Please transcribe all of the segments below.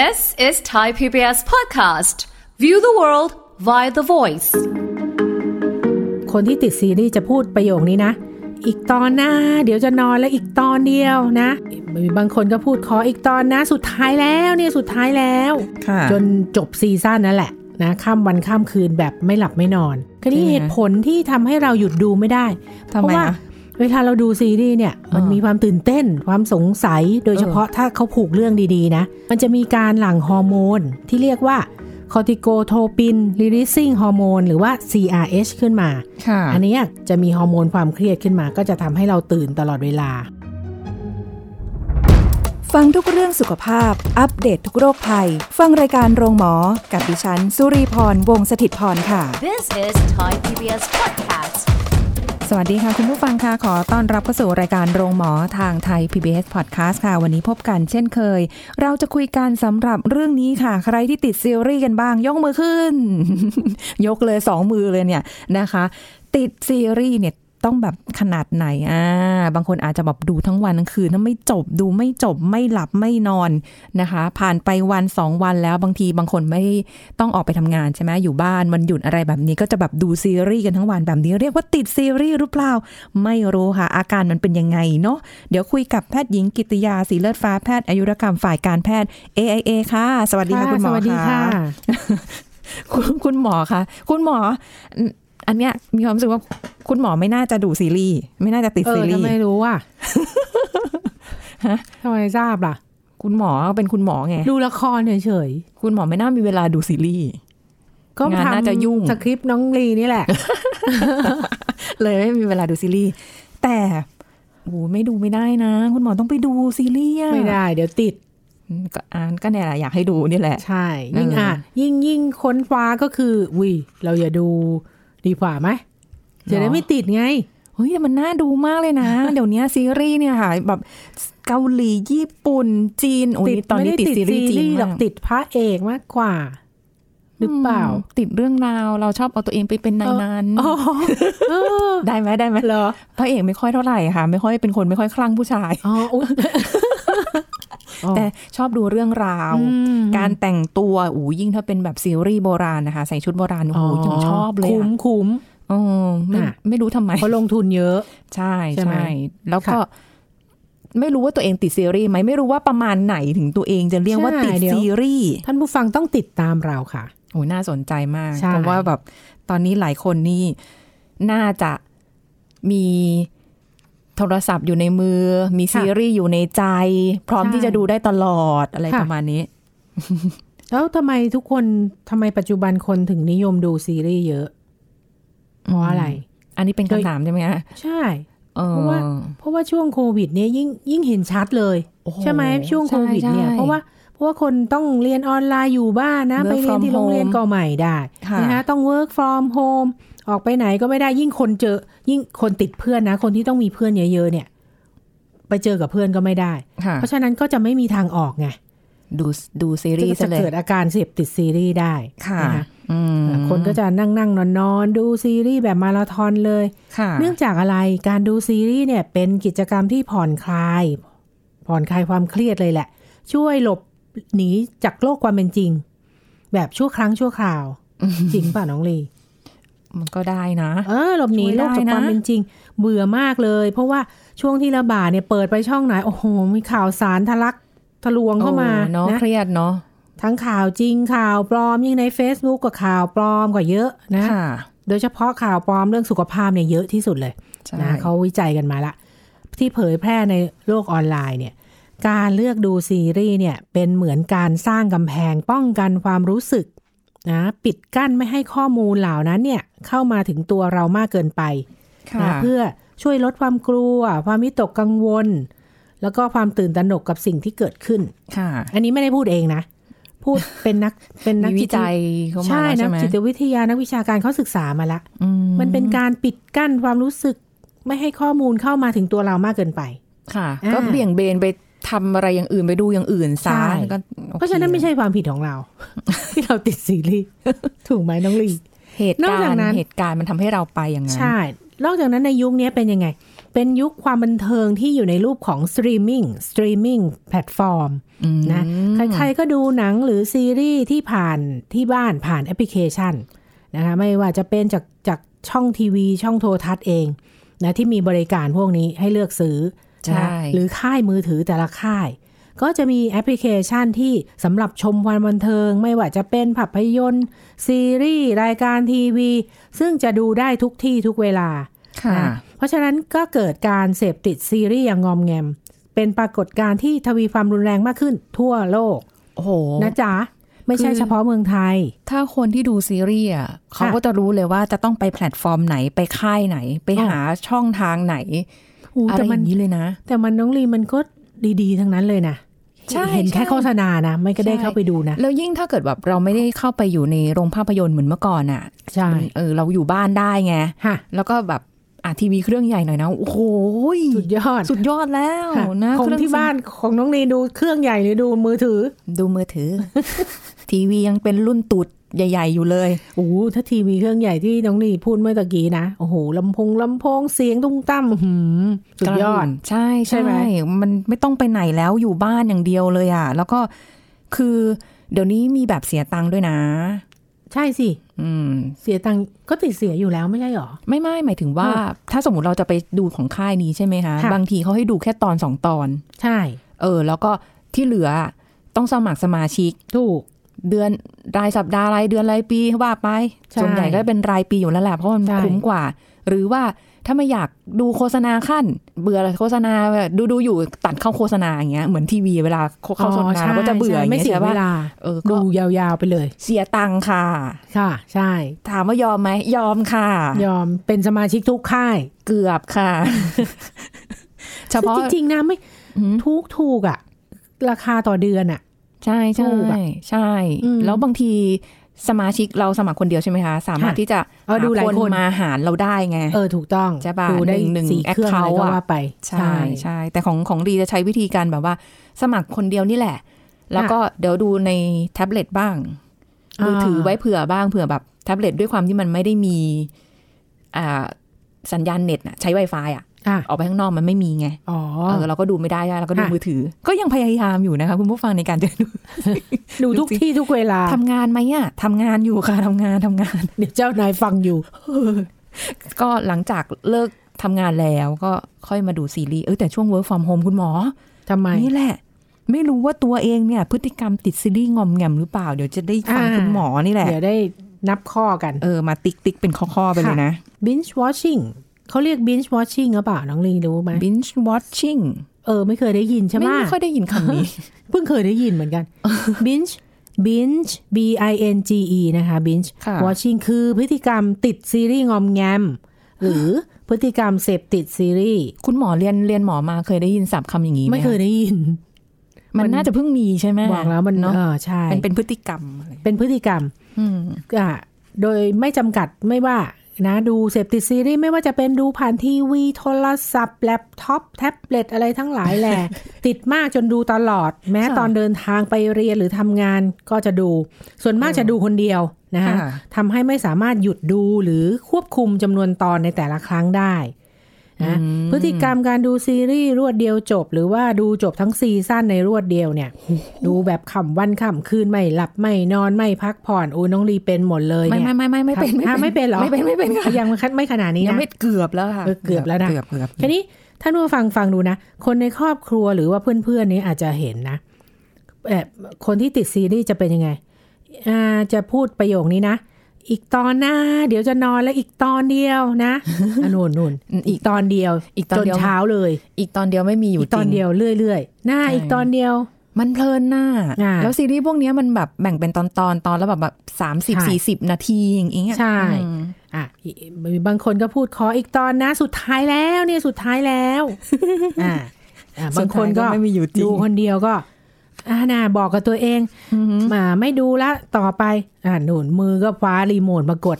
This is Thai PBS podcast. View the world via the voice. คนที่ติดซีรีส์จะพูดประโยคนี้นะ อีกตอนนะเดี๋ยวจะนอนแล้วอีกตอนเดียวนะ มีบางคนก็พูดขออีกตอนนะ สุดท้ายแล้วเนี่ยสุดท้ายแล้วค่ะจนจบซีซั่นนั่นแหละนะข้ามวันข้ามคืนแบบไม่หลับไม่นอนคราวนี้ใช่ไหมเหตุผลที่ทำให้เราหยุดดูไม่ได้ทำเพไมราะว่าอะ เวลาเราดูซีรีส์เนี่ยมันเออมีความตื่นเต้นความสงสัยโดยเฉพาะถ้าเขาผูกเรื่องดีๆนะ มันจะมีการหลั่งฮอร์โมนที่เรียกว่า corticotropin releasing hormone หรือว่า CRH ขึ้นมาค่ะอันเนี้ยจะมีฮอร์โมนความเครียดขึ้นมา ก็จะทำให้เราตื่นตลอดเวลา ฟังทุกเรื่องสุขภาพ อัปเดตทุกโรคภัย ฟังรายการโรงหมอ กับดิฉัน สุรีพร วงศิตพรค่ะ This is Thai PBS podcast. สวัสดีค่ะ คุณผู้ฟังค่ะ ขอต้อนรับเข้าสู่รายการโรงหมอทางไทย PBS Podcast ค่ะ วันนี้พบกันเช่นเคย เราจะคุยกันสำหรับเรื่องนี้ค่ะ ใครที่ติดซีรีส์กันบ้าง ยกมือขึ้น ยกเลยสองมือเลยเนี่ยนะคะ ติดซีรีส์เนี่ย ต้องแบบขนาดไหนอ่าบางคนอาจจะแบบดูทั้งวันทั้งคืนถ้าไม่จบดูไม่จบไม่หลับไม่นอนนะคะ ผ่านไปวันสองวันแล้วบางทีบางคนไม่ต้องออกไปทำงานใช่ไหมอยู่บ้านมันหยุดอะไรแบบนี้ก็จะแบบดูซีรีส์กันทั้งวันแบบนี้เรียกว่าติดซีรีส์หรือเปล่า ไม่รู้ค่ะ อาการมันเป็นยังไงเนาะเดี๋ยวคุยกับแพทย์หญิงกิติยาสีเลือดฟ้าแพทย์อายุรกรรมฝ่ายการแพทย์ AIA ค่ะ สวัสดีค่ะคุณหมอสวัสดีค่ะคุณคุณหมอคะคุณหมอ อันเนี้ยมีความรู้สึกว่าคุณหมอไม่น่าจะดูซีรีส์ไม่น่าจะติดเอซีอรีทำส์ไมรู้อะฮะทำไมทราบล่ะ คุณหมอเป็นคุณหมอไง ดูละครเฉยคุณหมอไม่น่ามีเวลาดูซีรีส์ๆก็งานทำน่าจะยุ่งสคริปต์น้องลีนี่แหละ เลยไม่มีเวลาดูซีรีส์แต่โอ้ไม่ดูไม่ได้นะ คุณหมอต้องไปดูซีรีส์อะไม่ได้ เดี๋ยวติดอืมก็อ่านก็เนี่ยแหละอยากให้ดูนี่แหละ ใช่ ยิ่งเอออ่อะยิ่งยิ่งค้นฟ้าก็คือวิเราอย่าดู ดีกว่าไหมจะได้ไม่ติดไงเฮ้ยแต่มันน่าดูมากเลยนะ เดี๋ยวนี้ซีรีส์เนี่ยค่ะ แบบเกาหลีญี่ปุ่น จีนโอ้ยตอนนี้ไม่ได้ติดซีรีส์จีนหรอกมากติดพระเอกมากกว่า หรือเปล่ามติดเรื่องราวเราชอบเอาตัวเองไปเป็นในนั้นอ๋อเออได้ไหมได้ไหมเหรอพระเอกไม่ค่อยเท่าไหร่ค่ะ ไม่ค่อยเป็นคนไม่ค่อยคลั่งผู้ชายอ๋ออุ๊ย แต่ชอบดูเรื่องราวอืมการแต่งตัวโอ้ยิ่งถ้าเป็นแบบซีรีส์โบราณนะคะ ใส่ชุดโบราณโอ้โหยังชอบเลยคุ้มอะคุ้มเออไม่อะไม่รู้ทำไมเพราะลงทุนเยอะ ใช่ใช่ไหมใช่แล้วก็ค่ะไม่รู้ว่าตัวเองติดซีรีส์ไหมไม่รู้ว่าประมาณไหนถึงตัวเองจะเรียกว่าใช่ติดเดี๋ยวซีรีส์ท่านผู้ฟังต้องติดตามเราค่ะโอ้ยน่าสนใจมากใช่เพราะว่าแบบตอนนี้หลายคนนี่น่าจะมี โทรศัพท์อยู่ในมือ มีซีรีส์อยู่ในใจ พร้อมที่จะดูได้ตลอดอะไรประมาณนี้ แล้วทำไมทุกคนทำไมปัจจุบันคนถึงนิยมดูซีรีส์เยอะเพราะอะไร อันนี้เป็นคำถามใช่ไหมคะใช่เออเพราะว่าเพราะว่าช่วงโควิดเนี่ยยิ่งยิ่งเห็นชัดเลยโอ้โหใช่ไหมช่วงโควิดใช่เนี่ยใช่เพราะว่าเพราะว่าคนต้องเรียนออนไลน์อยู่บ้านนะ Work ไปเรียนที่ from โรงเรียน home ก็ไม่ได้ค่ะนะคะต้อง work from home ออกไปไหนก็ไม่ได้ยิ่งคนเจอ ยิ่งคนติดเพื่อนนะ คนที่ต้องมีเพื่อนเยอะๆเนี่ย ไปเจอกับเพื่อนก็ไม่ได้ค่ะเพราะฉะนั้นก็จะไม่มีทางออกไงดูดูซีรีส์จะซะเลยเกิดอาการเสพติดซีรีส์ได้ค่ะนะคะอืมคนก็จะนั่งนั่งนอนนอนๆดูซีรีส์แบบมาราธอนเลยค่ะเนื่องจากอะไรการดูซีรีส์เนี่ย เป็นกิจกรรมที่ผ่อนคลาย ผ่อนคลายความเครียดเลยแหละ ช่วยหลบหนีจากโลกความเป็นจริง แบบชั่วครั้งชั่วคราว จริงป่ะน้องลี มันก็ได้นะ เออหลบหนีช่วยโลได้กจากนะความเป็นจริง เบื่อมากเลย เพราะว่าช่วงที่ระบาดเนี่ยเปิดไปช่องไหน โอ้โห มีข่าวสารทะลักทะลวงเข้ามาโอ้เนาะนะเครียดเนาะทั้งข่าวจริงข่าวปลอมยิ่งใน Facebook ก็ข่าวปลอมกว่าเยอะนะค่ะโดยเฉพาะข่าวปลอมเรื่องสุขภาพเนี่ยเยอะที่สุดเลยใช่นะเขาวิจัยกันมาละ ที่เผยแพร่ในโลกออนไลน์เนี่ย การเลือกดูซีรีส์เนี่ยเป็นเหมือนการสร้างกำแพงป้องกันความรู้สึก นะปิดกั้นไม่ให้ข้อมูลเหล่านั้นเนี่ยเข้ามาถึงตัวเรามากเกินไปค่ะนะเพื่อช่วยลดความกลัว ความวิตกกังวล แล้วก็ความตื่นตระหนกกับสิ่งที่เกิดขึ้นค่ะอันนี้ไม่ได้พูดเองนะ พูดเป็นนักเป็นนักมีวิจัยเข้ามาใช่แล้วนัใช่ไหมนักจิตวิทยานักวิชาการเขาศึกษามาละอืมันเป็นการปิดกั้นความรู้สึกไม่ให้ข้อมูลเข้ามาถึงตัวเรามากเกินไป ค่ะอ่าก็เบี่ยงเบนไป ทำอะไรอย่างอื่นไปดูอย่างอื่นซะใช่ก็โอเคเพราะฉะนั้นไม่ใช่ความผิดของเรา ที่เราติดซีรีส์ถูกไหมน้องลีเหตุการณ์นอกจากนั้นเหตุการณ์มันทำให้เราไปอย่างนั้นใช่ นอกจากนั้นในยุคนี้เป็นยังไง เป็นยุคความบันเทิงที่อยู่ในรูปของสตรีมมิ่งสตรีมมิ่งแพลตฟอร์มอืมนะใครๆก็ดูหนังหรือซีรีส์ที่ผ่านที่บ้านผ่านแอปพลิเคชันนะคะไม่ว่าจะเป็นจากจากช่องทีวี ช่องโทรทัศน์เองนะที่มีบริการพวกนี้ให้เลือกซื้อใช่นะคะ หรือค่ายมือถือแต่ละค่าย ก็จะมีแอปพลิเคชันที่สำหรับชมความบันเทิง ไม่ว่าจะเป็นภาพยนตร์ ซีรีส์รายการทีวี ซึ่งจะดูได้ทุกที่ทุกเวลาค่ะนะเพราะฉะนั้นก็เกิดการเสพติดซีรีส์อย่างงอมแงม เป็นปรากฏการณ์ที่ทวีความรุนแรงมากขึ้นทั่วโลก โอ้โห นะจ๊ะ ไม่ใช่คือเฉพาะเมืองไทย ถ้าคนที่ดูซีรีส์อะเขาก็จะรู้เลยว่าจะต้องไปแพลตฟอร์มไหนไปค่ายไหน ไปอ๋อหาช่องทางไหนโอ้อะไรแต่อมันย่างนี้เลยนะ แต่มันน้องลีมันก็ดีๆ ทั้งนั้นเลยนะใช่เห็นแค่ใช่โฆษณานะ ไม่ก็ได้ใช่เข้าไปดูนะ แล้วยิ่งถ้าเกิดแบบเราไม่ได้เข้าไปอยู่ในโรงภาพยนตร์เหมือนเมื่อก่อนอะใช่เออเราอยู่บ้านได้ไงค่ะแล้วก็แบบอะทีวีเครื่องใหญ่หน่อยนะโอ้โหสุดยอด สุดยอดแล้วค่ะนะของเครื่ที่บ้านของน้องลีดูเครื่องใหญ่หรือดูมือถือ ดูมือถือ ทีวียังเป็นรุ่นตุด ใหญ่ ๆ อยู่เลยโอ้โหถ้าทีวีเครื่องใหญ่ที่น้องลีพูดเมื่อตะกี้นะโอ้โหลำโพงลำโพงเสียงตุ้งตั้มหืมสุดยอดใช่ใช่ไหมมันไม่ต้องไปไหนแล้วอยู่บ้านอย่างเดียวเลยอะ แล้วก็คือเดี๋ยวนี้มีแบบเสียตังค์ด้วยนะ ใช่สิอืมเสียตังค์ก็ติดเสียอยู่แล้วไม่ใช่หรอ ไม่ไม่หมายถึงว่าเออถ้าสมมติเราจะไปดูของค่ายนี้ใช่ไหมคะค่ะบางทีเขาให้ดูแค่ตอนสองตอน ใช่ เออ แล้วก็ที่เหลือต้องสมัครสมาชิกถูก เดือนรายสัปดาห์รายเดือนรายปีว่าไปใช่ส่วนใหญ่ก็เป็นรายปีอยู่แล้วแหละเพราะมันใช่คุ้มกว่า หรือว่าถ้าไม่อยากดูโฆษณาขั้น เบื่อโฆษณาดูดูอยู่ตัดเข้าโฆษณาอย่างเงี้ยเหมือนทีวีเวลาเข้าโฆษณาเราก็จะเบื่ออย่างไม่เงี้ยเสียใช่เวปะลาเออก็ดูยาวๆไปเลย เสียตังค่ะ ค่ะ ใช่ ถามว่ายอมไหมยอมค่ะ ยอมเป็นสมาชิกทุกค่ายเกือบค่ะเฉพาะซึ่งจริงๆนะไม่อืมทุกถูกอะราคาต่อเดือนอะ ใช่ถูใช่กอะใช่อืมแล้วบางทีสมาชิกเราสมัครคนเดียวใช่ไหมคะ สามารถค่ะที่จะเออดูหลายคนมาหารเราได้ไง เออถูกต้องใช่ป่ะดูได้หนึ่งสี่หนึ่งเครื่องอะไร account ก็อะว่าไป ใช่ใช่แต่ของของดีจะใช้วิธีการแบบว่า สมัครคนเดียวนี่แหละ แล้วก็เดี๋ยวดูในแท็บเล็ตบ้างมือถือไว้เผื่อบ้างเผื่อแบบแท็บเล็ตด้วยความที่มันไม่ได้มี อ่าสัญญาณเน็ตน่ะ ใช้ Wi-Fi อะ อะออกไปข้างนอกมันไม่มีไงอ๋อเออเราก็ดูไม่ได้เราก็ดูค่ะมือถือ ก็ยังพยายามอยู่นะคะคุณผู้ฟังในการจะดู ดูทุกที่ทุกเวลาทำงานไหมอะทำงานอยู่ค่ะทำงานทำงาน เดี๋ยวเจ้านายฟังอยู่ก็หลังจากเลิกทำงานแล้วก็ค่อยมาดูซีรีส์เออแต่ช่วง work from home คุณหมอทำไมนี่แหละ ไม่รู้ว่าตัวเองเนี่ย พฤติกรรมติดซีรีส์งอมแงมหรือเปล่า เดี๋ยวจะได้ฟังอ่าคุณหมอนี่แหละ เดี๋ยวได้นับข้อกัน เออ มาติ๊กติ๊กเป็นข้อ ๆ ไปเลยนะ binge watching เขาเรียก binge watching หรือเปล่าน้องลีรู้ไหม binge watching เออ ไม่เคยได้ยินใช่ไหมไม่ไม่ค่อยได้ยินคำนี้ เพิ่งเคยได้ยินเหมือนกัน binge binge b i n g e นะคะ binge ค่ะ watching คือพฤติกรรมติดซีรีส์งอมแงม หรือพฤติกรรมเสพติดซีรีส์คุณหมอเรียนเรียนหมอมาเคยได้ยินศัพท์คำอย่างนี้หไม่เคยได้ยิน มันน่าจะเพิ่งมีใช่ไหมบอกแล้วมันเนาะเออใช่เป็นเป็นพฤติกรรมอะไรเป็นพฤติกรรมอืมอะโดยไม่จำกัดไม่ว่า นะดูเสพติดซีรีส์ไม่ว่าจะเป็นดูผ่านทีวี โทรศัพท์ แล็ปท็อป แท็บเล็ตอะไรทั้งหลายแหละ ติดมากจนดูตลอด แม้ค่ะตอนเดินทางไปเรียนหรือทำงานก็จะดู ส่วนมากจะดูคนเดียวนะคะค่ะทำให้ไม่สามารถหยุดดูหรือควบคุมจำนวนตอนในแต่ละครั้งได้ นะพฤติกรรมการดูซีรีส์รวดเดียวจบ หรือว่าดูจบทั้งซีซั่นในรวดเดียวเนี่ย ดูแบบขำวันขำคืนไม่หลับไม่นอนไม่พักผ่อนอูน้องลีเป็นหมดเลยไม่เนี่ยไม่ไม่ไม่ไม่เป็นอะไม่เป็นเหรอไม่เป็นไม่เป็นค่ะยังไม่ขนาดนี้ยังนะไม่เกือบแล้วค่ะเออเกือบแล้วนะเกือบเกือบทีนี้ท่านผู้ฟังฟังดูนะ คนในครอบครัวหรือว่าเพื่อนๆนี้อาจจะเห็นนะแบบคนที่ติดซีรีส์จะเป็นยังไงอ่าจะพูดประโยคนี้นะ อีกตอนหน้า เดี๋ยวจะนอนแล้วอีกตอนเดียวนะอะนู่นนู่นอีกตอนเดียว อีกตอนจนเดียวเช้าเลย อีกตอนเดียวไม่มีอยู่อีกตอนจริงเดียวเรื่อยๆหน้าใช่อีกตอนเดียว มันเพลินน่ะอ่าแล้วซีรีส์พวกเนี้ยมันแบบแบ่งเป็นตอนตอนๆตอนแล้วแบบแบบสามสิบใช่สี่สิบนาทีอย่างเงี้ยใช่อืมอะอีมีบางคนก็พูดขออีกตอนนะ สุดท้ายแล้วเนี่ยสุดท้ายแล้วอ่าอะบางคนก็สุดท้ายไม่มีอยู่จริงดูคนเดียวก็ อ่าน่ะบอกกับตัวเองมาไม่ดูละต่อไป อ่าหนุนมือก็คว้ารีโมทมากด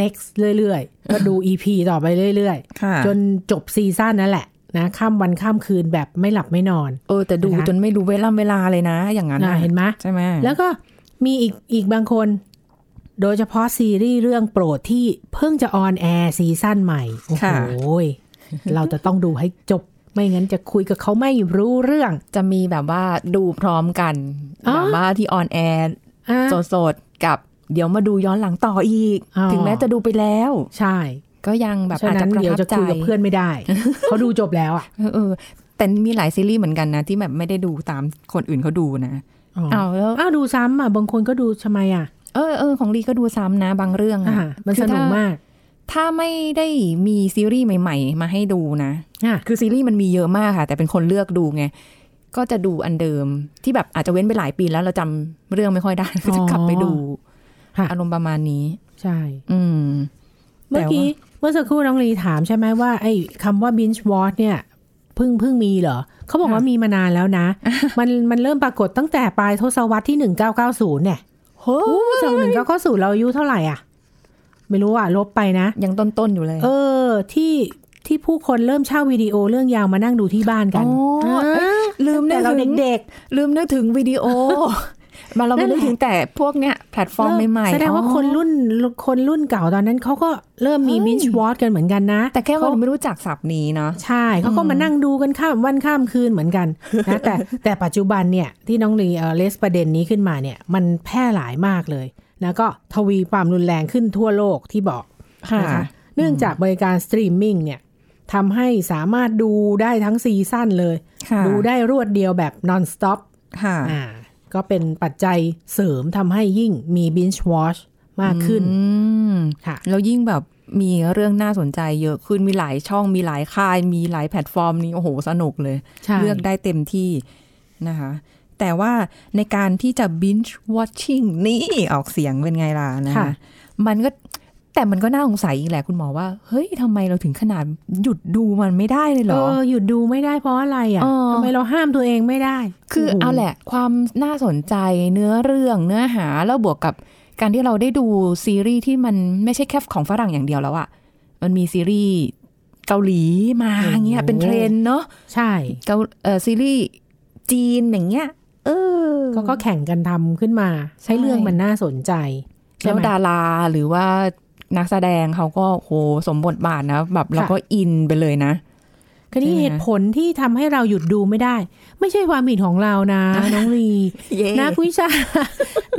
next เรื่อยๆ ก็ดู EP ต่อไปเรื่อยค่ะๆจนจบซีซั่นนั่นแหละนะข้ามวันข้ามคืนแบบไม่หลับไม่นอน เออ แต่ดูนะคะจนไม่รู้เวลาเวลาเลยนะ อย่างนั้นอะน่ะเห็นไหมใช่ไหมแล้วก็มีอีกอีกบางคน โดยเฉพาะซีรีส์เรื่องโปรดที่เพิ่งจะออนแอร์ซีซั่นใหม่ โอ้โหเราจะต้องดูให้จบ ไม่งั้นจะคุยกับเขาไม่รู้เรื่อง จะมีแบบว่าดูพร้อมกันอ๋อแบบว่าที่ออนแอร์อะสดๆกับเดี๋ยวมาดูย้อนหลังต่ออีกอ๋อถึงแม้จะดูไปแล้ว ใช่ ก็ยังแบบฉะอาจนั้จะนประเดี๋ยวทับจะใจคุยกับเพื่อนไม่ได้เขาดูจบแล้วอะเออเออแต่มีหลายซีรีส์เหมือนกันนะ ที่แบบไม่ได้ดูตามคนอื่นเขาดูนะอ๋ออ้าวแล้วอ้าวดูซ้ำอะบางคนก็ดูทำไมอะเออเออของลีก็ดูซ้ำนะบางเรื่องอ่าอะมันคืสอนุกถ้มาก ถ้าไม่ได้มีซีรีส์ใหม่ ๆ มาให้ดูนะอะคือซีรีส์มันมีเยอะมากค่ะ แต่เป็นคนเลือกดูไง ก็จะดูอันเดิมที่แบบอาจจะเว้นไปหลายปีแล้วเราจำเรื่องไม่ค่อยได้ก็จะกลับไปดูค่ะอารมณ์ประมาณนี้ ใช่ อืม เมื่อกี้เมื่อสักครู่น้องลีถามใช่ไหมว่า ไอ้คำว่า binge watch เนี่ยเพิ่งเพิ่งมีเหรอเขาบอกว่ามีมานานแล้วนะ มันมันเริ่มปรากฏตั้งแต่ปลายทศวรรษที่หนึ่งเก้าเก้าศูนย์เนี่ยโอ้สองหนึ่งเก้าเก้าศูนย์เราอายุเท่าไหร่อะ ไม่รู้อะลบไปนะ ยังต้นๆอยู่เลย เออ ที่ที่ผู้คนเริ่มเช่าวิดีโอเรื่องยาวมานั่งดูที่บ้านกันอ๋อเอ๊ะลืมนึแต่กเราถึงเด็กลืมนึกถึงวิดีโอ มาเรานั่ไม่นแหนึละกถึงแต่พวกเนี้ยแพลตฟอร์มๆใหม่ๆแสดงว่าอ๋อคนรุ่นคนรุ่นเก่าตอนนั้นเขาก็เริ่มมีเฮ้ย binge watch กันเหมือนกันนะ แต่แค่ว่าเขาเราไม่รู้จักศัพท์นี้เนาะใช่เขาก็มานั่งดูกันข้ามวันข้ามคืนเหมือนกันนะแต่แต่ปัจจุบันเนี่ยที่น้องลีเออ raise ประเด็นนี้ขึ้นมาเนี่ย มันแพร่หลายมากเลย นะก็ทวีความรุนแรงขึ้นทั่วโลกที่บอกค่ะนะคะเนื่องจากบริการสตรีมมิ่งเนี่ยทำให้สามารถดูได้ทั้งซีซั่นเลยค่ะดูได้รวดเดียวแบบ non stop ค่ะอ่าก็เป็นปัจจัยเสริมทำให้ยิ่งมี binge watch มากขึ้นอืมค่ะแล้วยิ่งแบบมีเรื่องน่าสนใจเยอะขึ้นมีหลายช่องมีหลายค่าย มีหลายแพลตฟอร์มนี้โอ้โหสนุกเลยใช่เลือกได้เต็มที่นะคะ แต่ว่าในการที่จะ binge watching นี่ออกเสียงเป็นไงล่ะนะค่ะมันก็แต่มันก็น่าสงสัยอีกแหละคุณหมอว่า เฮ้ยทำไมเราถึงขนาดหยุดดูมันไม่ได้เลยเหรเอออหยุดดูไม่ได้เพราะอะไรอะเออทำไมเราห้ามตัวเองไม่ได้ คือโโเอาแหละ ความน่าสนใจเนื้อเรื่องเนื้อหาแล้วบวกกับการที่เราได้ดูซีรีส์ที่มันไม่ใช่แค่ของฝรั่งอย่างเดียวแล้วอะมันมีซีรีส์เกาหลีมาโอ้โหอย่างเงี้ยเป็นเทรนด์เนาะใช่เกาเออซีรีส์จีนอย่างเงี้ย เออก็ก็แข่งกันทำขึ้นมา ใช่ให้เรื่องมันน่าสนใจใช่แล้วไหมดาราหรือว่านักแสดงเขาก็โหสมบทบาทนะแบบเราก็อินไปเลยนะคราวนี้ใช่ไหมเหตุผลที่ทำให้เราหยุดดูไม่ได้ ไม่ใช่ความผิดของเรานะ น้องลีเย้นักวิชา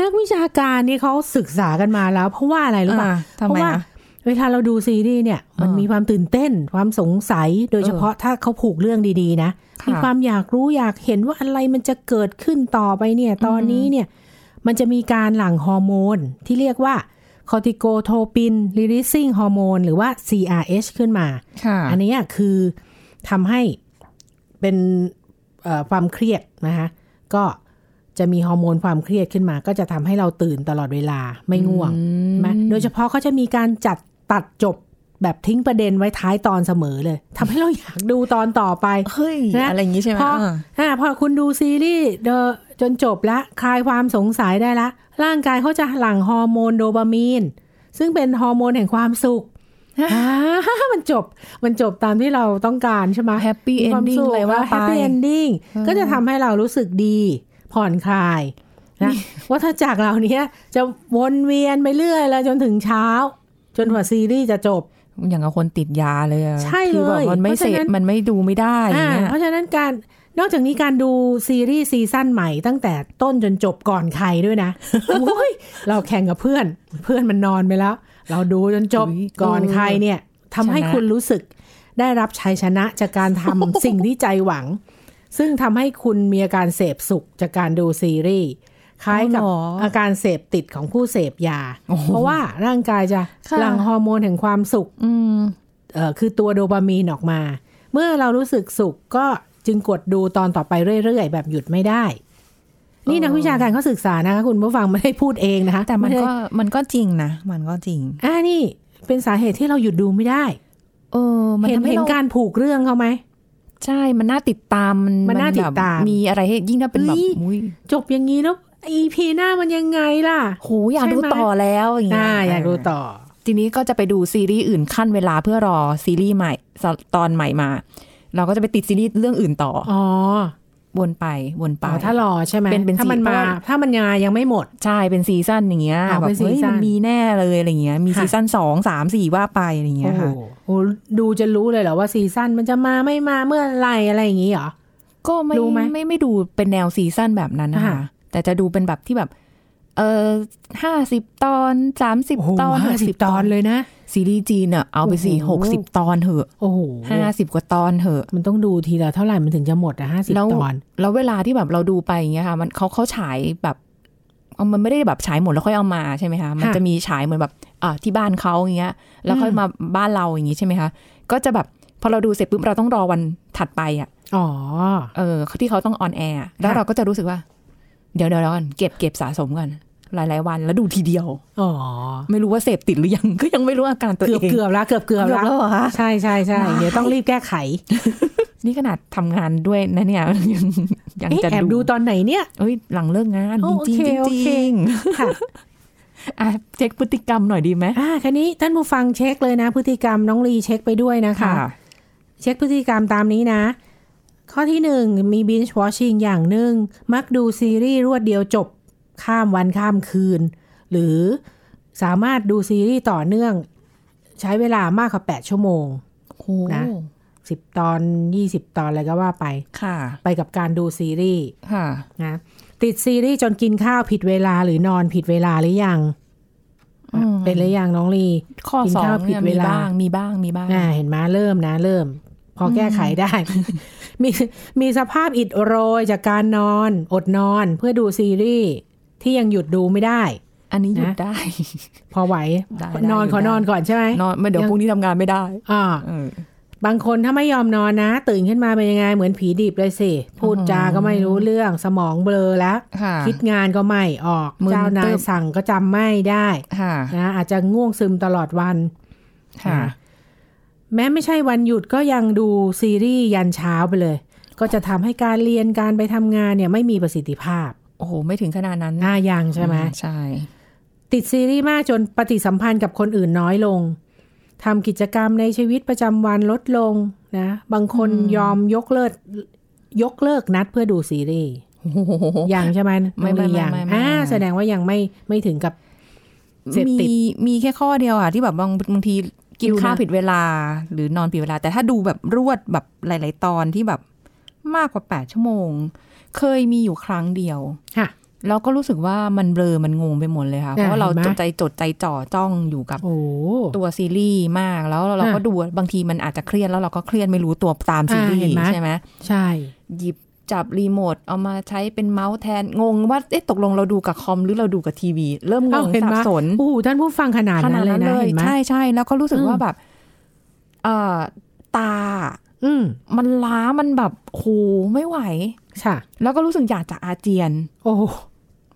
นักวิชาการนี่เขาศึกษากันมาแล้ว เพราะว่าอะไรรู้ป่ะอ่าทำเพไมราะว่าอะ เวลาเราดูซีรีส์เนี่ย มันเออมีความตื่นเต้น ความสงสัย โดยเฉพาะถ้าเขาผูกเรื่องดีๆนะค่ะมีความอยากรู้อยากเห็นว่าอะไรมันจะเกิดขึ้นต่อไปเนี่ย ตอนนี้เนี่ย มันจะมีการหลั่งฮอร์โมนที่เรียกว่าคอร์ติโกโทปินรีลิซิ่งฮอร์โมนหรือว่า CRH ขึ้นมาค่ะอันนี้อะคือทำให้เป็นเอ่อความเครียดนะคะก็จะมีฮอร์โมนความเครียดขึ้นมา ก็จะทำให้เราตื่นตลอดเวลาไม่ง่วงใช่ไหมโดยเฉพาะเขาจะมีการจัด ตัดจบแบบทิ้งประเด็นไว้ท้ายตอนเสมอเลยทำให้เราอยากดูตอนต่อไปเฮ้ยนะอะไรอย่างงี้ใช่ไหมพออ่าอ่าพอคุณดูซีรีส์เดอจนจบละคลายความสงสัยได้ละ ร่างกายเขาจะหลั่งฮอร์โมนโดปามีน ซึ่งเป็นฮอร์โมนแห่งความสุขอ่ามันจบมันจบตามที่เราต้องการใช่ไหม happy ending เลยว่าไป happy ending เออก็จะทำให้เรารู้สึกดี ผ่อนคลายนะว่าถ้าจากเราเนี้ยจะวนเวียนไปเรื่อยแล้วจนถึงเช้า จนกว่าซีรีส์จะจบ อย่างกับคนติดยาเลยอะใช่คือแบบเลยมันไม่เพราะเสฉะพนั้นมันไม่ดูไม่ได้อย่างอ่าเงี้ยเพราะฉะนั้นการนอกจากนี้การดูซีรีส์ซีซั่นใหม่ตั้งแต่ต้นจนจบก่อนใครด้วยนะโอ้ยเราแข่งกับเพื่อน เพื่อนมันนอนไปแล้ว เราดูจนจบอุ๊ยก่อนเออใครเนี่ยทำให้ชนะคุณรู้สึกได้รับชัยชนะจากการทำสิ่งที่ใจหวัง ซึ่งทำให้คุณมีอาการเสพสุขจากการดูซีรีส์ คล้ายกับอ๋อเหรออาการเสพติดของผู้เสพยาโอ้โหเพราะว่าร่างกายจะค่ะหลั่งฮอร์โมนแห่งความสุขอืมเอ่อคือตัวโดปามีนออกมา เมื่อเรารู้สึกสุขก็จึงกดดูตอนต่อไปเรื่อยๆ แบบหยุดไม่ได้ นี่นักวิชาการเขาศึกษานะคะ คุณผู้ฟังไม่ได้พูดเองนะคะ แต่มันไได้ก็มันก็จริงนะ มันก็จริง อ่านี่เป็นสาเหตุที่เราหยุดดูไม่ได้เออมันเห็นทำให้เห็นเราการผูกเรื่องเขาไหมใช่ มันน่าติดตาม มันมันน่าติดแบบตาม มีอะไรให้ยิ่งถ้าเป็นแบบเฮ้ยอุ้ยจบอย่างนี้แล้ว EP หน้ามันยังไงล่ะโหอยากใช่ดูไหมต่อแล้วอย่างเงี้ยอ่าอยากดูต่อ ทีนี้ก็จะไปดูซีรีส์อื่นคั่นเวลาเพื่อรอซีรีส์ใหม่ตอนใหม่มา เราก็จะไปติดซีรีส์เรื่องอื่นต่ออ๋อวนไปวนไปอ๋อถ้ารอใช่ไหมเป็นเป็นถ้ามันสีเพมาราะว่าถ้ามันมายังไม่หมด ใช่เป็น season อย่างเงี้ยอ๋อแบบเป็น season เฮ้ยมันมีแน่เลยอะไรเงี้ยมีค่ะ season สองสามสี่ว่าไปอะไรเงี้โอ้โหค่ะโอ้ดูจะรู้เลยเหรอว่า season มันจะมาไม่มาเมื่อไหรอะไรอย่างงี้เหรอก็ไม่รู้ไหมไม่ไม่ดูเป็นแนว season แบบนั้นนะคะอ่า แต่จะดูเป็นแบบที่แบบ เออห้าสิบตอนสามสิบโอ้โหตอนห้าสิบ60ตอนเลยนะ ซีรีส์จีนอะเอาไปสี่โอ้โหหกสิบตอนเถอะโอ้โหห้าสิบกว่าตอนเถอะ มันต้องดูทีละเท่าไหร่มันถึงจะหมดอะห้าสิบตอน แล้วแล้วเวลาที่แบบเราดูไปอย่างเงี้ยค่ะ มันเขาเขาฉายแบบเอามันไม่ได้แบบฉายหมดแล้วค่อยเอามาใช่ไหมคะ มันจะมีฉายเหมือนแบบอ่าที่บ้านเขาอย่างเงี้ย แล้วค่อยมาบ้านเราอย่างงี้ใช่ไหมคะ ก็จะแบบพอเราดูเสร็จปุ๊บเราต้องรอวันถัดไปอะ อ๋อ เออที่เขาต้อง on air แล้วค่ะเราก็จะรู้สึกว่า เดี๋ยวเดี๋ยวก่อนเก็บเก็บสะสมกันหลายๆวันแล้วดูทีเดียว อ๋อ ไม่รู้ว่าเสพติดหรือยังก็ยังไม่รู้อาการตัวเกืเออบงเกือบแล้วเกือบเกือบเกือบแล้วแล้วเหรอคะใช่ใช่ใช่เดี๋ยวต้องรีบแก้ไข นี่ขนาดทำงานด้วยนะเนี่ยยังยังเอ๊ะจะแอบดูตอนไหนเนี่ยเอ้ยหลังเลิกงานโอ้จริงๆโอเคจริงโอเคๆค่ะอะเช็คพฤติกรรมหน่อยดีไหมอ่าคันนี้ท่านผู้ฟังเช็คเลยนะ พฤติกรรมน้องลีเช็คไปด้วยนะคะ เช็คพฤติกรรมตามนี้นะ ข้อที่หนึ่งมี binge watching อย่างหนึ่ง มักดูซีรีส์รวดเดียวจบ ข้ามวันข้ามคืน หรือสามารถดูซีรีส์ต่อเนื่อง ใช้เวลามากกว่า 8 ชั่วโมงโอ้โหนะ10ตอน20ตอนอะไรก็ว่าไป ค่ะ ไปกับการดูซีรีส์ค่ะนะติดซีรีส์จนกินข้าวผิดเวลาหรือนอนผิดเวลาหรือยังอืมเป็นหรือยังน้องลีข้อกินสองข้าวผิดเนี่ยเวมีลาบ้างมีบ้างมีบ้างอ่าเห็นไหมเริ่มนะ เริ่ม พอแก้ไขได้ มีมีสภาพอิดโรยจากการนอน อดนอนเพื่อดูซีรีส์ที่ยังหยุดดูไม่ได้ อันนี้หยุดนะได้ พอไหวได้นอนได้ขอนอนได้ก่อนใช่ไหมนอนไม่เดี๋ยวยังพรุ่งนี้ทำงานไม่ได้อ่าเออบางคนถ้าไม่ยอมนอนนะ ตื่นขึ้นมาเป็นยังไงเหมือนผีดิบเลยสิ พูดจาก็ไม่รู้เรื่องสมองเบลอแล้วค่ะคิดงานก็ไม่ออกมึนเจ้านายตึ๊บสั่งก็จำไม่ได้ค่ะนะอาจจะง่วงซึมตลอดวันค่ะนะ แม้ไม่ใช่วันหยุดก็ยังดูซีรีส์ยันเช้าไปเลย ก็จะทำให้การเรียนการไปทำงานเนี่ยไม่มีประสิทธิภาพ โอ้โห ไม่ถึงขนาดนั้นน่ายังใช่ไหมใช่ ติดซีรีส์มากจนปฏิสัมพันธ์กับคนอื่นน้อยลงทำกิจกรรมในชีวิตประจำวันลดลงนะ บางคนยอมยกเลิกยกเลิกนัดเพื่อดูซีรีส์โอ้โหยังใช่ไหมไม่น้องลีไม่ยังไม่ไม่อ่าไม่แสดงว่ายังไม่ไม่ถึงกับเสพมีติดมีแค่ข้อเดียวอะที่แบบบางบางที กินดูนะข้าวผิดเวลาหรือนอนผิดเวลา แต่ถ้าดูแบบรวดแบบหลาย ๆ ตอนที่แบบมากกว่าแปดชั่วโมง เคยมีอยู่ครั้งเดียวค่ะแล้วก็รู้สึกว่ามันเบลอ มันงงไปหมดเลยค่ะ เพราะว่าเราเห็นไหมจดใจจดใจจ่อจ้องอยู่กับโอ้ตัวซีรีส์มาก แล้วเราก็อะดูบางทีมันอาจจะเครียดแล้วเราก็เครียดไม่รู้ตัวตามซีรีอ่าเห็นส์ไหมใช่ไหมใช่ หยิบ จับรีโมทเอามาใช้เป็นเมาส์แทน งงว่าเอ๊ะตกลงเราดูกับคอมหรือเราดูกับทีวี เริ่มงเอ้างเห็นสัไหมบสนโอ้โหท่านผู้ฟังขนาดขนั้นาดนเลยนั้นนะเลยเห็นไหมใช่ใช่แล้วก็รู้สึกอืมว่าแบบเอ่อตา อืมมันล้ามันแบบโหไม่ไหวค่ะ แล้วก็รู้สึกอยากจะอาเจียน โอ้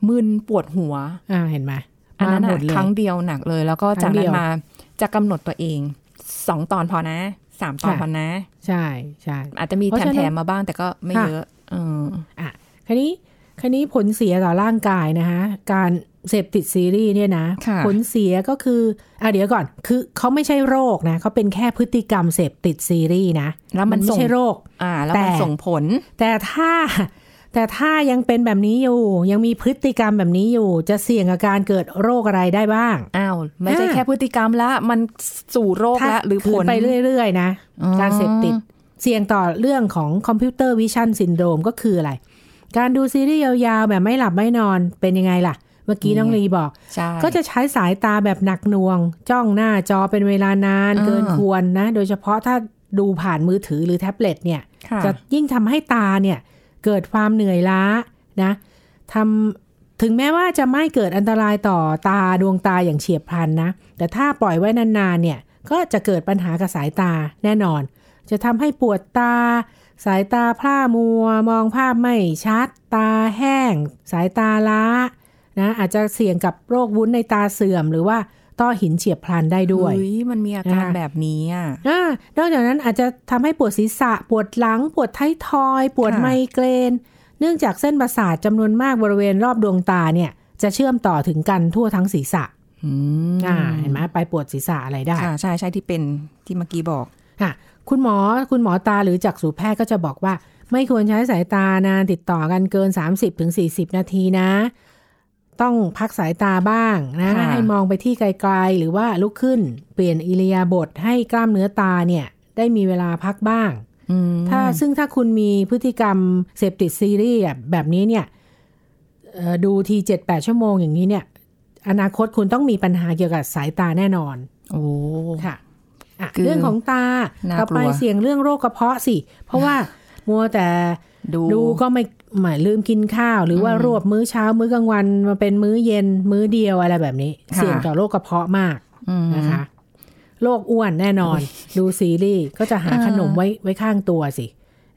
มึนปวดหัว อ่าเห็นไหมอันนั้นมาหมอะดเลยครั้งเดียวหนักเลย แล้วก็ครั้จากงเดีนั้นยวมาจะกำหนดตัวเองสองตอนพอนะ สามตอนค่ะพอนะ ใช่ใช่อาจจะมีเพราะแถฉะมนั้นแถมมาบ้างแต่ก็ไม่ค่ะเยอะเอออะคันนี้คันนี้ผลเสียต่อร่างกายนะคะการเสพติดซีรีส์เนี่ยนะค่ะผลเสียก็คืออะเดี๋ยวก่อน คือเขาไม่ใช่โรคนะเขาเป็นแค่พฤติกรรมเสพติดซีรีส์นะแล้วมันไม่ส่งใช่โรค อ่า แล้วมันแต่ส่งผล แต่ถ้า แต่ถ้ายังเป็นแบบนี้อยู่ ยังมีพฤติกรรมแบบนี้อยู่ จะเสี่ยงกับการเกิดโรคอะไรได้บ้างอ้าวไม่ใช่แค่พฤติกรรมละ อ่ามันสู่โรคละหรือผลถ้าคืนไปเรื่อยๆนะอ๋อการเสพติดเสี่ยงต่อเรื่องของ computer vision syndrome ก็คืออะไร การดูซีรีส์ยาวๆ แบบไม่หลับไม่นอนเป็นยังไงล่ะ เมื่อกี้น้องลีบอกใช่ก็จะใช้สายตาแบบหนักหน่วง จ้องหน้าจอเป็นเวลานานอ่าเกินควรนะ โดยเฉพาะถ้าดูผ่านมือถือหรือแท็บเล็ตเนี่ยค่ะจะยิ่งทำให้ตาเนี่ย เกิดความเหนื่อยล้านะทำถึงแม้ว่าจะไม่เกิดอันตรายต่อตาดวงตาอย่างเฉียบพลันนะ แต่ถ้าปล่อยไว้นานๆเนี่ยก็จะเกิดปัญหากับสายตาแน่นอน จะทำให้ปวดตา สายตาพร่ามัว มองภาพไม่ชัด ตาแห้ง สายตาล้านะอาจจะเสี่ยงกับโรควุ้นในตาเสื่อมหรือว่า ต้อหินเฉียบพลันได้ด้วยเฮ้ยมันมีอาการนะคะแบบนี้อะอ่านอกจากนั้นอาจจะทำให้ปวดศีรษะ ปวดหลัง ปวดท้ายทอย ปวดค่ะไมเกรน เนื่องจากเส้นประสาทจำนวนมากบริเวณรอบดวงตาเนี่ย จะเชื่อมต่อถึงกันทั่วทั้งศีรษะอืมอ่าเห็นไหมไปปวดศีรษะอะไรได้ค่ะใช่ใช่ที่เป็นที่เมื่อกี้บอกค่ะคุณหมอคุณหมอตาหรือจักษุแพทย์ก็จะบอกว่า ไม่ควรใช้สายตานานติดต่อกันเกิน 30-40 นาทีนะ ต้องพักสายตาบ้างนะค่ะให้มองไปที่ไกลๆ หรือว่าลุกขึ้น เปลี่ยนอิริยาบถให้กล้ามเนื้อตาเนี่ย ได้มีเวลาพักบ้างอืมถ้าซึ่งถ้าคุณมีพฤติกรรมเสพติดซีรีส์อะแบบนี้เนี่ยเอ่อดูทีเจ็ดแปดชั่วโมงอย่างนี้เนี่ย อนาคตคุณต้องมีปัญหาเกี่ยวกับสายตาแน่นอน โอ้ค่ะอะคือเรื่องของตาน่าต่อไปกลัวเสี่ยงเรื่องโรคกระเพาะสิ เพราะว่ามัวแต่ดูดูก็ไม่ หมายลืมกินข้าว หรือว่าอืมรวบมื้อเช้ามื้อกลางวันมาเป็นมื้อเย็นมื้อเดียวอะไรแบบนี้ค่ะเสี่ยงต่อโรคกระเพาะมากอืมนะคะโรคอ้วนแน่นอน ดูซีรีส์ก็จะหาอ่าขนมไว้ไว้ข้างตัวสิ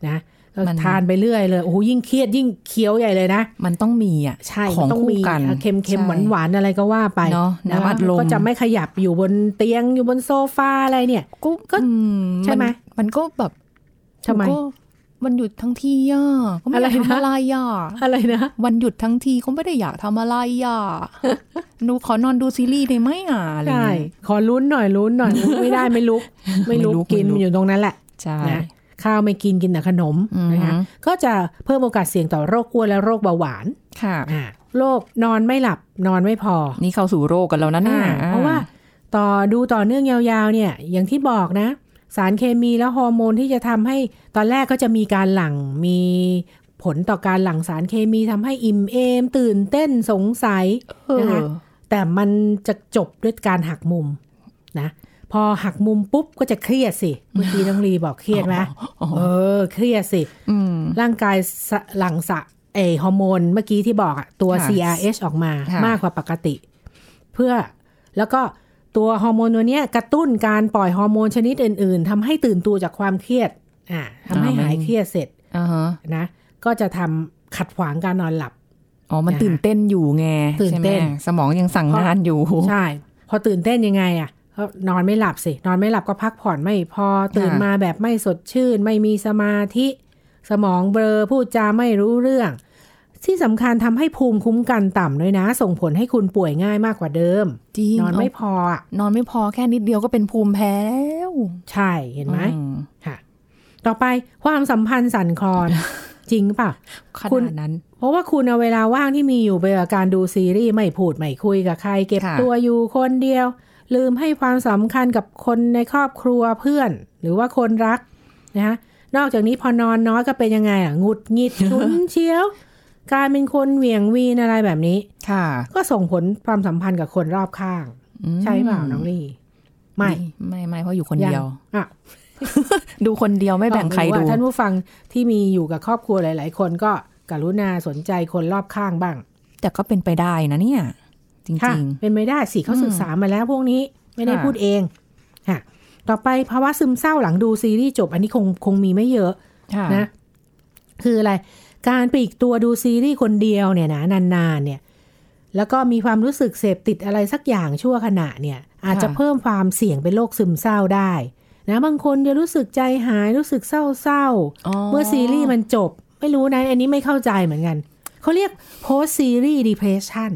นะก็มันทานไปเรื่อยเลยโอ้โหยิ่งเครียดยิ่งเคี้ยวใหญ่เลยนะ มันต้องมีอะใช่ของมันต้องคู่มีกันเค็มเค็มหวานใช่หวานๆอะไรก็ว่าไปเนอะนะน้ำอัดลมก็จะไม่ขยับอยู่บนเตียงอยู่บนโซฟาอะไรเนี่ยก็ก็อืมใช่ไหมนมันก็แบบทำไมนก็ วันหยุดทั้งทีอะก็ไม่อะไรอยากนะทำอะไรอะอะไรนะ วันหยุดทั้งทีก็ไม่ได้อยากทำอะไรอะหนูขอนอนดูซีรีส์ได้ไหมอะอะไรใช่เงี้ยขอลุ้นหน่อยลุ้นหน่อยไม่ได้ไม่ลุก ไม่ลุกไม่ลุกกินไม่ลุกอยู่ตรงนั้นแหละใช่นะข้าวไม่กินกินแต่ขนมอือฮึนะคะก็จะเพิ่มโอกาสเสี่ยงต่อโรคอ้วนและโรคเบาหวานค่ะอ่าโรคนอนไม่หลับนอนไม่พอ นี่เข้าสู่โรคกันแล้วนะเนี่ยอ่าเพราะว่า ต่อดูต่อเนื่องยาวๆเนี่ย อย่างที่บอกนะ สารเคมีและฮอร์โมนที่จะทำให้ตอนแรกก็จะมีการหลั่งมีผลต่อการหลั่งสารเคมีทำให้อิ่มเอม ตื่นเต้นสงสัยเออนะคะแต่มันจะจบด้วยการหักมุมนะพอหักมุมปุ๊บก็จะเครียดสิเมื่อกี้น้องลีบอกเครียดไหมเออ เครียดสิอืมร่างกายสะหลั่งสะเออฮอร์โมนเมื่อกี้ที่บอกอะตัวค่ะ CRH ออกมาค่ะมากกว่าปกติ เพื่อแล้วก็ ตัวฮอร์โมนตัวเนี้ยกระตุ้นการปล่อยฮอร์โมนชนิดอื่น ๆทำให้ตื่นตัวจากความเครียดอ่าทำให้หายเครียดเสร็จอ่าฮะนะ ก็จะทำขัดขวางการนอนหลับอ๋อมันนะคะตื่นเต้นอยู่ไงตื่นเต้นใช่ไหมสมองยังสั่งงานอยู่ใช่พอตื่นเต้นยังไงอะก็นอนไม่หลับสิ นอนไม่หลับก็พักผ่อนไม่พอตื่นค่ะมาแบบไม่สดชื่น ไม่มีสมาธิ สมองเบลอพูดจาไม่รู้เรื่อง ที่สำคัญทำให้ภูมิคุ้มกันต่ำด้วยนะ ส่งผลให้คุณป่วยง่ายมากกว่าเดิมจริงนอนไม่พออะนอนไม่พอแค่นิดเดียวก็เป็นภูมิแพ้แล้ว ใช่เห็นไหมอืมค่ะ ต่อไปความสัมพันธ์สั่นคลอนจริงเปล่ะขคุณนาดนั้น เพราะว่าคุณเอาเวลาว่างที่มีอยู่ไปกับการดูซีรีส์ไม่พูดไม่คุยกับใคร เก็บค่ะตัวอยู่คนเดียว ลืมให้ความสำคัญกับคนในครอบครัวเพื่อน หรือว่าคนรักนะคะนอกจากนี้พอนอนน้อยก็เป็นยังไงอะหงุดหงิดฉุนเชียว กลายเป็นคนเหวี่ยงวีนอะไรแบบนี้ ค่ะ ก็ส่งผลความสัมพันธ์กับคนรอบข้างอืมใช่เปล่าน้องลี่ ไม่ ไม่ไม่เพราะอยู่คนเดียวงอะดูคนเดียวไม่แบ่งใครลองดูว่าท่านผู้ฟังที่มีอยู่กับครอบครัวหลาย ๆ คนก็กรุณาสนใจคนรอบข้างบ้าง แต่ก็เป็นไปได้นะเนี่ยจค่ะริงเป็นไม่ได้สิเขาอืมศึกษามาแล้วพวกนี้ไม่ได้ค่ะพูดเองค่ะต่อไปภาวะซึมเศร้าหลังดูซีรีส์จบ อันนี้คงคงมีไม่เยอะๆค่ะนะคืออะไร การปลีกตัวดูซีรีส์คนเดียวเนี่ยนะนานๆเนี่ยแล้วก็มีความรู้สึกเสพติดอะไรสักอย่างชั่วขณะเนี่ยอาจจะค่ะเพิ่มความเสี่ยงเป็นโรคซึมเศร้าได้นะบางคนจะรู้สึกใจหายรู้สึกเศร้าๆเมื่อซีรีส์มันจบ ไม่รู้นะอันนี้ไม่เข้าใจเหมือนกันเขาเรียก post series depression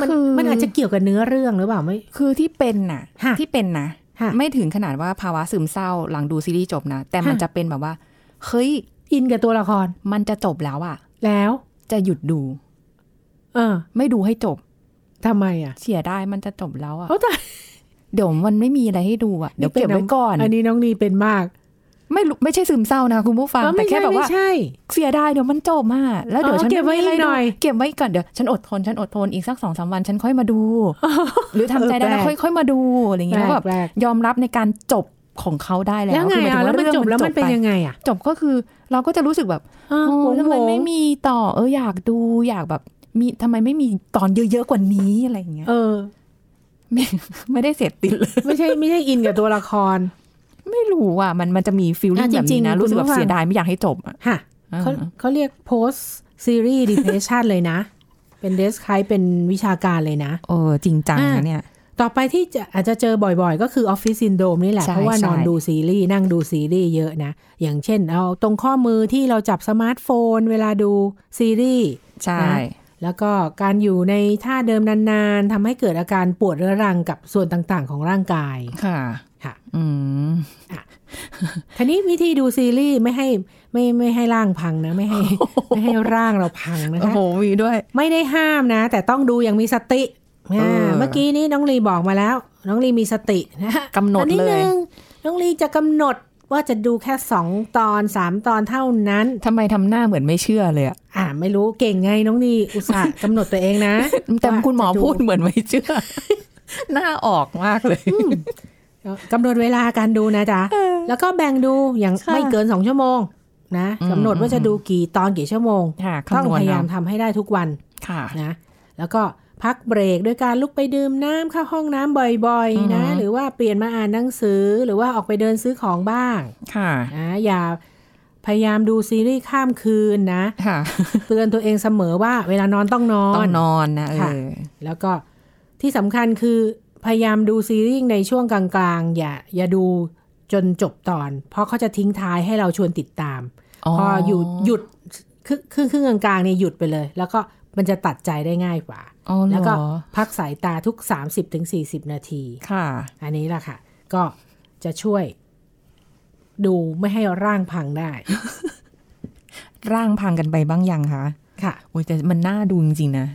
มันคือมันอาจจะเกี่ยวกับเนื้อเรื่องหรือเปล่าไม่คือที่เป็นน่ะค่ะที่เป็นนะค่ะไม่ถึงขนาดว่าภาวะซึมเศร้าหลังดูซีรีส์จบนะ แต่มันค่ะจะเป็นแบบว่า เฮ้ย อินกับตัวละคร มันจะจบแล้วอะแล้วจะหยุดดู เออ ไม่ดูให้จบทำไมอะเสียดายมันจะจบแล้วอะเขาแต่เดี๋ยวมันไม่มีอะไรให้ดูอะเดี๋ยวเก็บไว้ก่อน อันนี้น้องนีเป็นมากไม่รู้ไม่ใช่ซึมเศร้านะคุณผู้ฟังเออแต่ไม่แค่ใช่แบบไม่ว่าใช่เสียดายเดี๋ยวมันจบอะแล้วเดี๋ยวอ๋อฉันเก็บไว้ม่มีะรอีกหน่อยดูเก็บไว้ก่อนเดี๋ยวฉันอดทนฉันอดทนอีกสักสองสามวัน ฉันค่อยมาดู หรือทำใจได้แล้วแปลค่กอยค่อยมาดูอะไรอย่างเงี้ยแล้วแบบแปลกยอมรับในการจบ ของเขาได้แล้วแล้วไงคือหายถึอะงแล้วมันเรื่องจบแล้วมันเป็นไปยังไงอะ จบก็คือเราก็จะรู้สึกแบบเออโอ้โหทำไมโหไม่มีต่อ เอออยากดูอยากแบบ มีทำไมไม่มีตอนเยอะๆกว่านี้อะไรอย่างเงี้ยเออ ไม่ไม่ได้เสร็จติดเลยไม่ใช่ไม่ใช่อินกับตัวละคร ไม่รู้อะ มันมันจะมีฟิลลิ่งอะแบบจรินี้งๆนะคุณรู้สึกแบผู้บฟังเสียดายไม่อยากให้จบอะฮะเขาอ่าเขาเรียก post series depression เลยนะ เป็นเดสคล้ายเป็นวิชาการเลยนะเออจริงจังอ่านะเนี่ย ต่อไปที่จะอาจจะเจอบ่อยๆ ก็คือออฟฟิศซินโดรมนี่แหละใช่เพราะว่านอนใช่ดูซีรีส์ นั่งดูซีรีส์เยอะนะ อย่างเช่นเอาตรงข้อมือที่เราจับสมาร์ทโฟน เวลาดูซีรีส์ใช่นะแล้วก็การอยู่ในท่าเดิมนานๆทำให้เกิดอาการปวดเรื้อรังกับส่วนต่างๆ ของร่างกายค่ะค่ะอืมทีนี้วิธีดูซีรีส์ไม่ให้ไม่ไม่ให้ร่างพังนะ ไม่ให้ไม่ให้ร่างเราพังนะโอ้คะโหมีด้วย ไม่ได้ห้ามนะ แต่ต้องดูอย่างมีสติ เอออ่าเมื่อกี้นี้น้องลีบอกมาแล้ว น้องลีมีสตินะกำหนดอันี้เลยหนึ่งน้องลีจะกำหนดว่าจะดูแค่สองตอนสามตอนเท่านั้นทำไมทำหน้าเหมือนไม่เชื่อเลยอะอ่าไม่รู้เก่งไงน้องลีอุตส่าห์กำหนดตัวเองนะแต่ว่าคุณหมอจะพูดเหมือนไม่เชื่อ หน้าออกมากเลยกำหนดเวลาการดูนะจ๊ะ แล้วก็แบ่งดูอย่างค่ะไม่เกินสองชั่วโมงนะอืมกำหนดว่าจะดูกี่ตอนกี่ชั่วโมงค่ะต้องคำนวณพยายามเอทำให้ได้ทุกวันค่ะนะ แล้วก็ พักเบรกด้วยการลุกไปดื่มน้ำเข้าห้องน้ำบ่อยอือฮึๆนะ หรือว่าเปลี่ยนมาอ่านหนังสือหรือว่าออกไปเดินซื้อของบ้าง ค่ะนะอย่าพยายามดูซีรีส์ข้ามคืนนะค่ะเตือนตัวเองเสมอว่าเวลานอนต้องนอต้อนงนอนนะเอค่ะอแล้วก็ที่สำคัญคือพยายามดูซีรีส์ในช่วงกลางๆ อย่าอย่าดูจนจบตอน เพราะเขาจะทิ้งท้ายให้เราชวนติดตาม พออยู่หยุดครึ่งครึ่งครึ่งกลางๆเนี่ยหยุดไปเลย แล้วก็ มันจะตัดใจได้ง่ายกว่าอ๋อเหรอแล้วก็พักสายตาทุก 30-40 นาทีค่ะ อันนี้แหละค่ะ ก็จะช่วย ดูไม่ให้ร่างพังได้ ร่างพังกันไปบ้างยังคะค่ะโอ้ยแต่มันน่าดูจริงๆนะ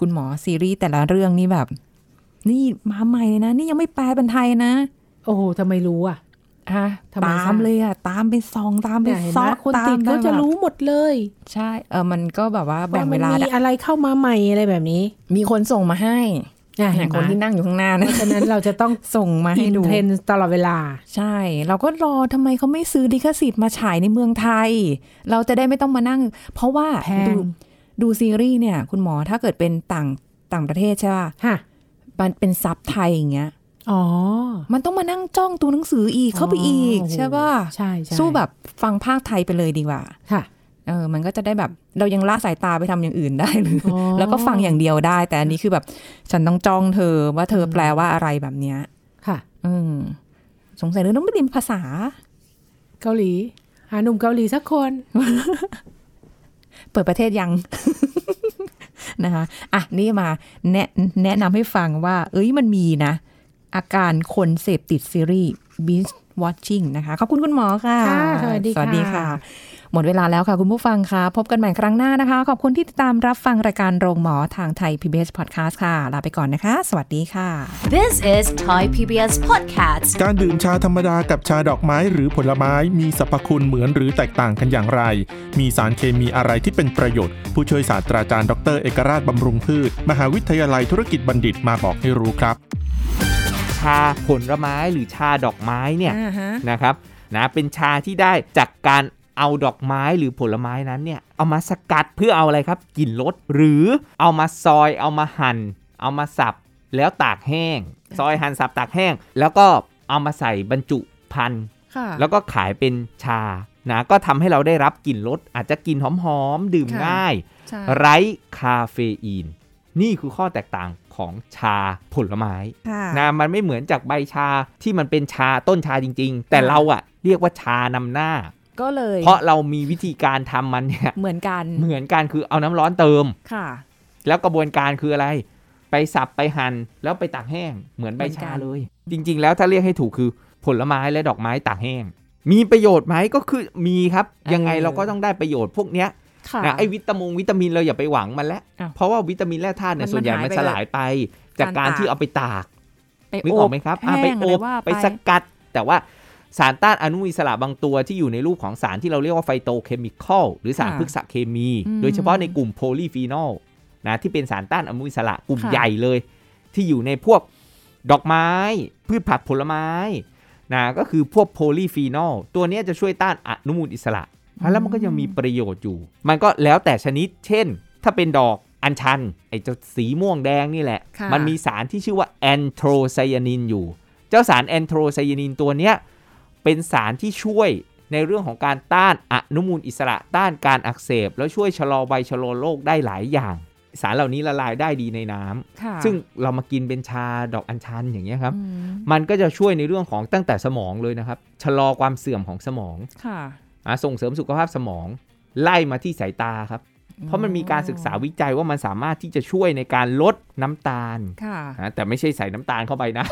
คุณหมอซีรีส์แต่ละเรื่องนี่แบบ นี่มาใหม่เลยนะ นี่ยังไม่แปลเป็นไทยนะ โอ้โหทำไมรู้อะ ฮะทำไมตามทราบเลยอะตามไปซองตามไปเนี่ยเห็นซไหอมกคนตามติดเขาจะแบบรู้หมดเลย ใช่เออมันก็แบบว่าแบ่งเวลาว่ามันมีได้อะไรเข้ามาใหม่อะไรแบบนี้ มีคนส่งมาให้เนี่ยเห็เห็นนไหคนมที่นั่งอยู่ข้างหน้านะเพราะฉะนั้นเราจะต้องส่งมาอิให้นดูเทรนด์ตลอดเวลา ใช่ เราก็รอทำไมเขาไม่ซื้อลิขสิทธิ์มาฉายในเมืองไทย เราจะได้ไม่ต้องมานั่ง เพราะว่าแพงดูดูซีรีส์เนี่ย คุณหมอถ้าเกิดเป็นต่างต่างประเทศใช่ป่ะฮะมันเป็นซับไทยอย่างเงี้ย อ๋อ มันต้องมานั่งจ้องตัวหนังสืออีกเข้าไปอีกโโหใช่ป่ะใช่ใช่สู้แบบฟังภาคไทยไปเลยดีกว่า ค่ะ เออ มันก็จะได้แบบเรายังละสายตาไปทำอย่างอื่นได้เลยอ๋อแล้วก็ฟังอย่างเดียวได้ แต่อันนี้คือแบบ ฉันต้องจ้องเธอว่าเธอแปลว่าอะไรแบบเนี้ย ค่ะ อืมสงสัยเราต้องไปเรียนภาษา เกาหลีหาหนุ่มเกาหลีสักคน เปิดประเทศยังนะคะอะนี่มาแนะแนะนำให้ฟังว่า เอ้ยมันมีนะ อาการคนเสพติดซีรีส์ binge watching นะคะ ขอบคุณคุณหมอค่ะค่ะ สวัสดีค่ะ สวัสดีค่ะ หมดเวลาแล้วค่ะคุณผู้ฟังค่ะ พบกันใหม่ครั้งหน้านะคะ ขอบคุณที่ติดตามรับฟังรายการโรงหมอทางไทย PBS Podcast ค่ะ ลาไปก่อนนะคะ สวัสดีค่ะ This is Thai PBS Podcast. การดื่มชาธรรมดากับชาดอกไม้หรือผลไม้มีสรรพคุณเหมือนหรือแตกต่างกันอย่างไร มีสารเคมีอะไรที่เป็นประโยชน์ ผู้ช่วยศาสตราจารย์ดร เอกราชบำรุงพืช มหาวิทยาลัยธุรกิจบัณฑิตมาบอกให้รู้ครับชาผลไม้หรือชาดอกไม้เนี่ยอ่าฮะนะครับนะเป็นชาที่ได้จากการเอาดอกไม้หรือผลไม้นั้นเนี่ยเอามาสกัดเพื่อเอาอะไรครับกลิ่นรสหรือเอามาซอยเอามาหั่น เอามาสับแล้วตากแห้ง ซอยหั่นสับตากแห้ง แล้วก็เอามาใส่บรรจุพันธุ์ค่ะแล้วก็ขายเป็นชานะก็ทำให้เราได้รับกลิ่นรสอาจจะกลิ่นหอมๆ ดื่มค่ะง่ายใช่ไร้คาเฟอีน นี่คือข้อแตกต่าง ของชาผลไม้ค่ะนะมันไม่เหมือนจากใบชาที่มันเป็นชาต้นชาจริง ๆ แต่เราอะเรียกว่าชานำหน้าก็เลย เพราะเรามีวิธีการทำมันเนี่ยเหมือนกันเหมือนกันคือเอาน้ำร้อนเติมค่ะ แล้วกระบวนการคืออะไร ไปสับไปหั่นแล้วไปตากแห้งเหมือนใบชาเลย จริง ๆ แล้วถ้าเรียกให้ถูกคือผลไม้และดอกไม้ตากแห้ง มีประโยชน์ไหมก็คือมีครับ ยังไงเราก็ต้องได้ประโยชน์พวกเนี้ยค่ะ นะไอ้วิตามินวิตามินเราอย่าไปหวังมันแล้วอ้าวเพราะว่าวิตามินแร่ธาตุเนี่ยมันส่วนใหญ่มันหายมันไปสลายไป จากกาการรตากที่เอาไปตากไปนึกออกไหมครับอะแห้ไปงออะไรบว่าไปสกัด แต่ว่าสารต้านอนุมูลอิสระบางตัวที่อยู่ในรูปของสารที่เราเรียกว่า phytochemical หรือสารค่ะพฤกษเคมีอืมโดยเฉพาะในกลุ่มโพลีฟีนอลนะที่เป็นสารต้านอนุมูลอิสระกลุ่มค่ะใหญ่เลย ที่อยู่ในพวกดอกไม้ พืชผักผลไม้นะก็คือพวกโพลีฟีนอลตัวเนี้ยจะช่วยต้านอนุมูลอิสระ แล้วมันก็ยังมีประโยชน์อยู่ มันก็แล้วแต่ชนิด เช่น ถ้าเป็นดอกอัญชัน ไอ้เจ้าสีม่วงแดงนี่แหละค่ะมันมีสารที่ชื่อว่าแอนโทไซยานินอยู่ เจ้าสารแอนโทรไซยานินตัวเนี้ยเป็นสารที่ช่วยในเรื่องของการต้านอนุมูลอิสระต้านการอักเสบ แล้วช่วยชะลอวัยชะลอโรคได้หลายอย่าง สารเหล่านี้ละลายได้ดีในน้ำค่ะซึ่งเรามากินเป็นชาดอกอัญชันอย่างเงี้ยครับอืมมันก็จะช่วยในเรื่องของตั้งแต่สมองเลยนะครับ ชะลอความเสื่อมของสมองค่ะอะ ส่งเสริมสุขภาพสมอง ไล่มาที่สายตาครับ เพราะมันมีการศึกษาวิจัยว่ามันสามารถที่จะช่วยในการลดน้ำตาลค่ะนะแต่ไม่ใช่ใส่น้ำตาลเข้าไปนะ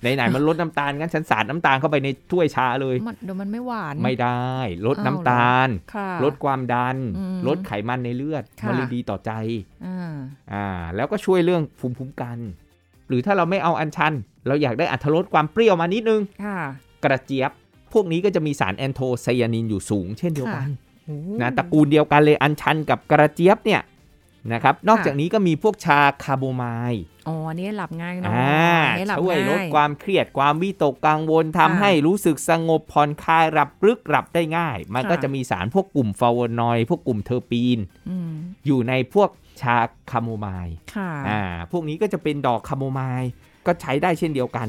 ไหนๆมันลดน้ำตาลงั้นฉันสาดน้ำตาลเข้าไปในถ้วยชาเลยมันเดี๋ยวมันไม่หวานไม่ได้ ลดอ้าวน้ำตาลค่ะลดความดันอืมลดไขมันในเลือดค่ะมันเลยดีต่อใจอ่าอ่าแล้วก็ช่วยเรื่องภูมิคุ้มกัน หรือถ้าเราไม่เอาอัญชัน เราอยากได้อัตรสความเปรี้ยวมานิดนึงค่ะกระเจี๊ยบ พวกนี้ก็จะมีสารแอนโทไซยานินอยู่สูงเช่นเดียวกันโอ้นะตระกูลเดียวกันเลยอัญชันกับกระเจี๊ยบเนี่ยนะครับ นอกค่ะจากนี้ก็มีพวกชาคาโมไมล์อ๋ออันนี่หลับง่ายเนาะอ่าอันนี้หลับช่วยลดง่ายความเครียดความวิตกกังวลทำค่ะให้รู้สึกสงบผ่อนคลายหลับลึกหลับได้ง่าย มันค่ะก็จะมีสารพวกกลุ่มฟลาโวนอยด์พวกกลุ่มเทอร์ปีนอืมอยู่ในพวกชาคาโมไมล์ค่ะอ่าพวกนี้ก็จะเป็นดอกคาโมไมล์ก็ใช้ได้เช่นเดียวกัน